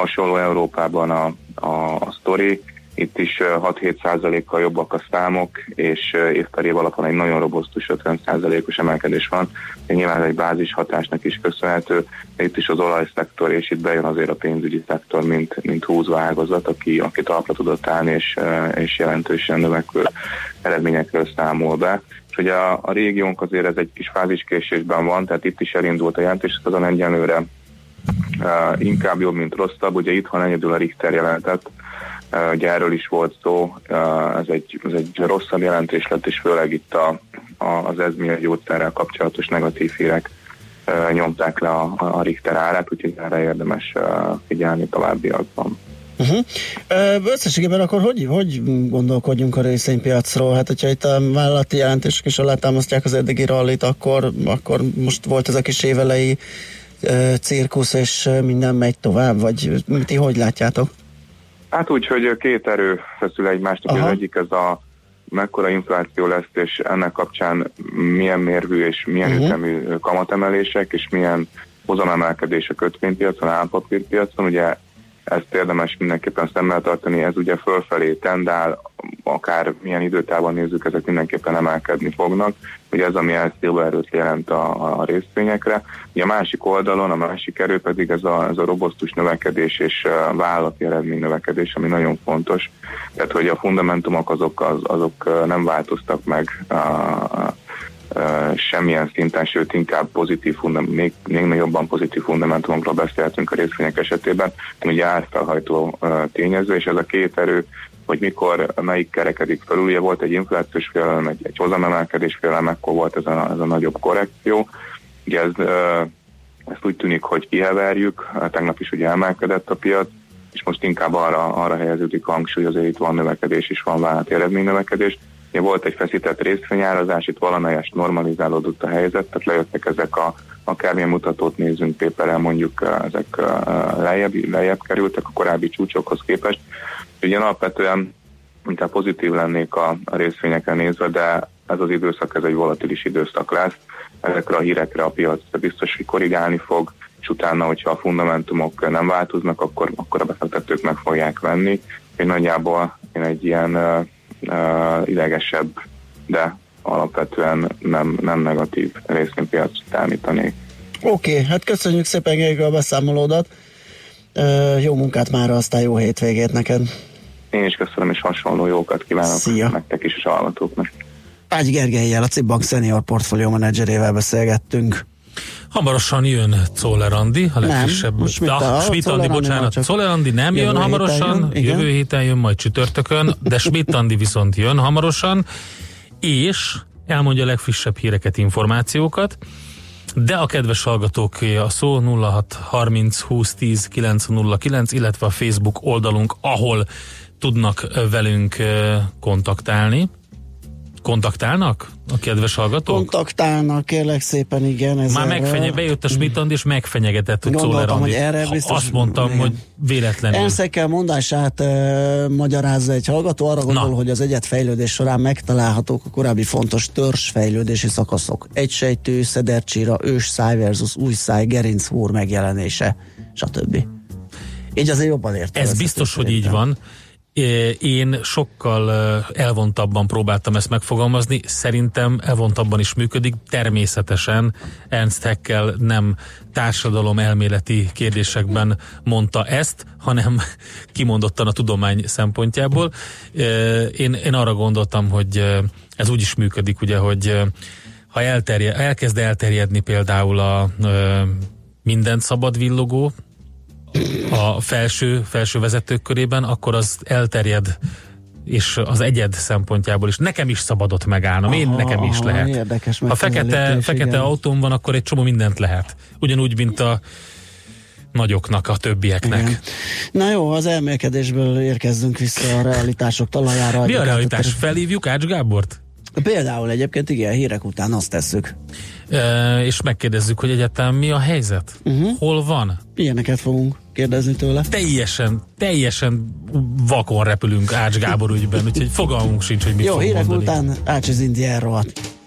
Hasonló Európában a, a, a sztori, itt is 6-7%-kal jobbak a számok, és év per év alapon egy nagyon robosztus 50%-os emelkedés van. Nyilván ez egy bázis hatásnak is köszönhető. Itt is az olajszektor, és itt bejön azért a pénzügyi szektor, mint, mint húzó ágazat, aki, aki talpra tudott állni, és, és jelentősen növekvő eredményekről számol be. És ugye a, a régiónk azért ez egy kis fáziskésésben van, tehát itt is elindult a jelentés, azon egyenlőre inkább jobb, mint rosszabb. Ugye itthon egyedül a Richter jelentett, ugye erről is volt szó, ez, egy, ez egy rosszabb jelentés lett, és főleg itt a, a, az ezmia gyógyszerrel kapcsolatos negatív hírek nyomták le a, a Richter árát, úgyhogy erre érdemes figyelni továbbiakban. Uh-huh. Összességében akkor hogy, hogy gondolkodjunk a részvénypiacról? Hát, hogyha itt a vállalati jelentések is alátámasztják az eddigi rallit, akkor, akkor most volt ez a kis évelei cirkusz, és minden megy tovább, vagy ti hogy látjátok? Hát úgy, hogy két erő feszül egymásnak, az egyik ez a mekkora infláció lesz, és ennek kapcsán milyen mérvű és milyen uh-huh. ütemű kamatemelések, és milyen hozamemelkedés a kötvénypiacon, állampapírpiacon. Ugye ezt érdemes mindenképpen szemmel tartani, ez ugye fölfelé tendál, akár milyen időtávon nézzük, ezek mindenképpen emelkedni fognak. Ugye ez, ami elszélő erőt jelent a, a részvényekre. Ugye a másik oldalon, a másik erő pedig ez a, ez a robosztus növekedés és vállalati eredmény növekedés, ami nagyon fontos. Tehát, hogy a fundamentumok azok, az, azok nem változtak meg a, semmilyen szinten, sőt inkább pozitív még, még nagyobban pozitív fundamentumokról beszélhetünk a részvények esetében, ami ugye árfelhajtó tényező, és ez a két erő, hogy mikor melyik kerekedik felül, ugye volt egy inflációs félelem, egy, egy hozamemelkedés félelem, akkor volt ez a, ez a nagyobb korrekció. Ugye ez ezt úgy tűnik, hogy kiheverjük, tegnap is ugye emelkedett a piac, és most inkább arra, arra helyeződik a hangsúly, azért itt van növekedés is, van vállalati eredménynövekedés. Ugye volt egy feszített részvényárazás, itt valamelyest normalizálódott a helyzet, tehát lejöttek ezek a akármilyen mutatót nézzünk pépere, mondjuk eh, ezek eh, lejjebb, lejjebb kerültek a korábbi csúcsokhoz képest. Ugye alapvetően inkább pozitív lennék a, a részvényekre nézve, de ez az időszak, ez egy volatilis időszak lesz. Ezekre a hírekre a piac biztos, hogy korrigálni fog, és utána, hogyha a fundamentumok nem változnak, akkor, akkor a befektetők meg fogják venni. Én nagyjából én egy ilyen uh, idegesebb, de alapvetően nem, nem negatív részvénypiac számítanék. Oké, okay, hát köszönjük szépen Gergő a beszámolódat. Uh, jó munkát már, aztán jó hétvégét neked. Én is köszönöm, és hasonló jókat kívánok Szia. nektek is, és a hallgatóknak. Ágy Gergelyel, a Cibbank Senior Portfolio Managerével beszélgettünk. Hamarosan jön Czoller Andi, a legkisebb. most Schmidt- Ah, Schmidt Andi, bocsánat. csak Czoller Andi nem jön hamarosan, jön, igen. jövő héten jön, majd csütörtökön, de Schmidt Andi viszont jön hamarosan, és elmondja a legfrissebb híreket, információkat, de a kedves hallgatók a szó 06 30 20 10 909, illetve a Facebook oldalunk, ahol tudnak velünk kontaktálni. Kontaktálnak a kedves hallgatók? Kontaktálnak, kérlek szépen, igen. Már ezerrel. megfenye, bejött a Schmidt és megfenyegetett, Gondoltam, Czoller hogy erre biztos- Azt mondtam, igen. hogy véletlenül. Enszekkel mondását e, magyarázza egy hallgató, arra gondol, Na. hogy az egyet fejlődés során megtalálhatók a korábbi fontos törzsfejlődési szakaszok. Egysejtő, szedercsíra, ősszáj versus újszáj, gerinchúr megjelenése, stb. Így azért jobban értem. Ez biztos, hogy így van. Én sokkal elvontabban próbáltam ezt megfogalmazni, szerintem elvontabban is működik. Természetesen Ernst Haeckel nem társadalom elméleti kérdésekben mondta ezt, hanem kimondottan a tudomány szempontjából. Én, én arra gondoltam, hogy ez úgy is működik, ugye, hogy ha elterje, elkezd elterjedni például a ö, mindent szabad villogó, a felső, felső vezetők körében, akkor az elterjed és az egyed szempontjából is. Nekem is szabadott megállnom, én Aha, nekem is aha, lehet. érdekes ha fekete, fekete igen. autóm van, akkor egy csomó mindent lehet. Ugyanúgy, mint a nagyoknak, a többieknek. Igen. Na jó, az elmélkedésből érkezzünk vissza a realitások talajára. Mi a realitás? Felhívjuk Ács Gábort? Például egyébként igen, hírek után azt tesszük. E, és megkérdezzük, hogy egyáltalán mi a helyzet? Uh-huh. Hol van? Ilyeneket fogunk kérdezni tőle. Teljesen, teljesen vakon repülünk Ács Gábor ügyben, úgyhogy fogalmunk sincs, hogy mit Jó, hírek mondani. után Ácsiz Indián rohadt.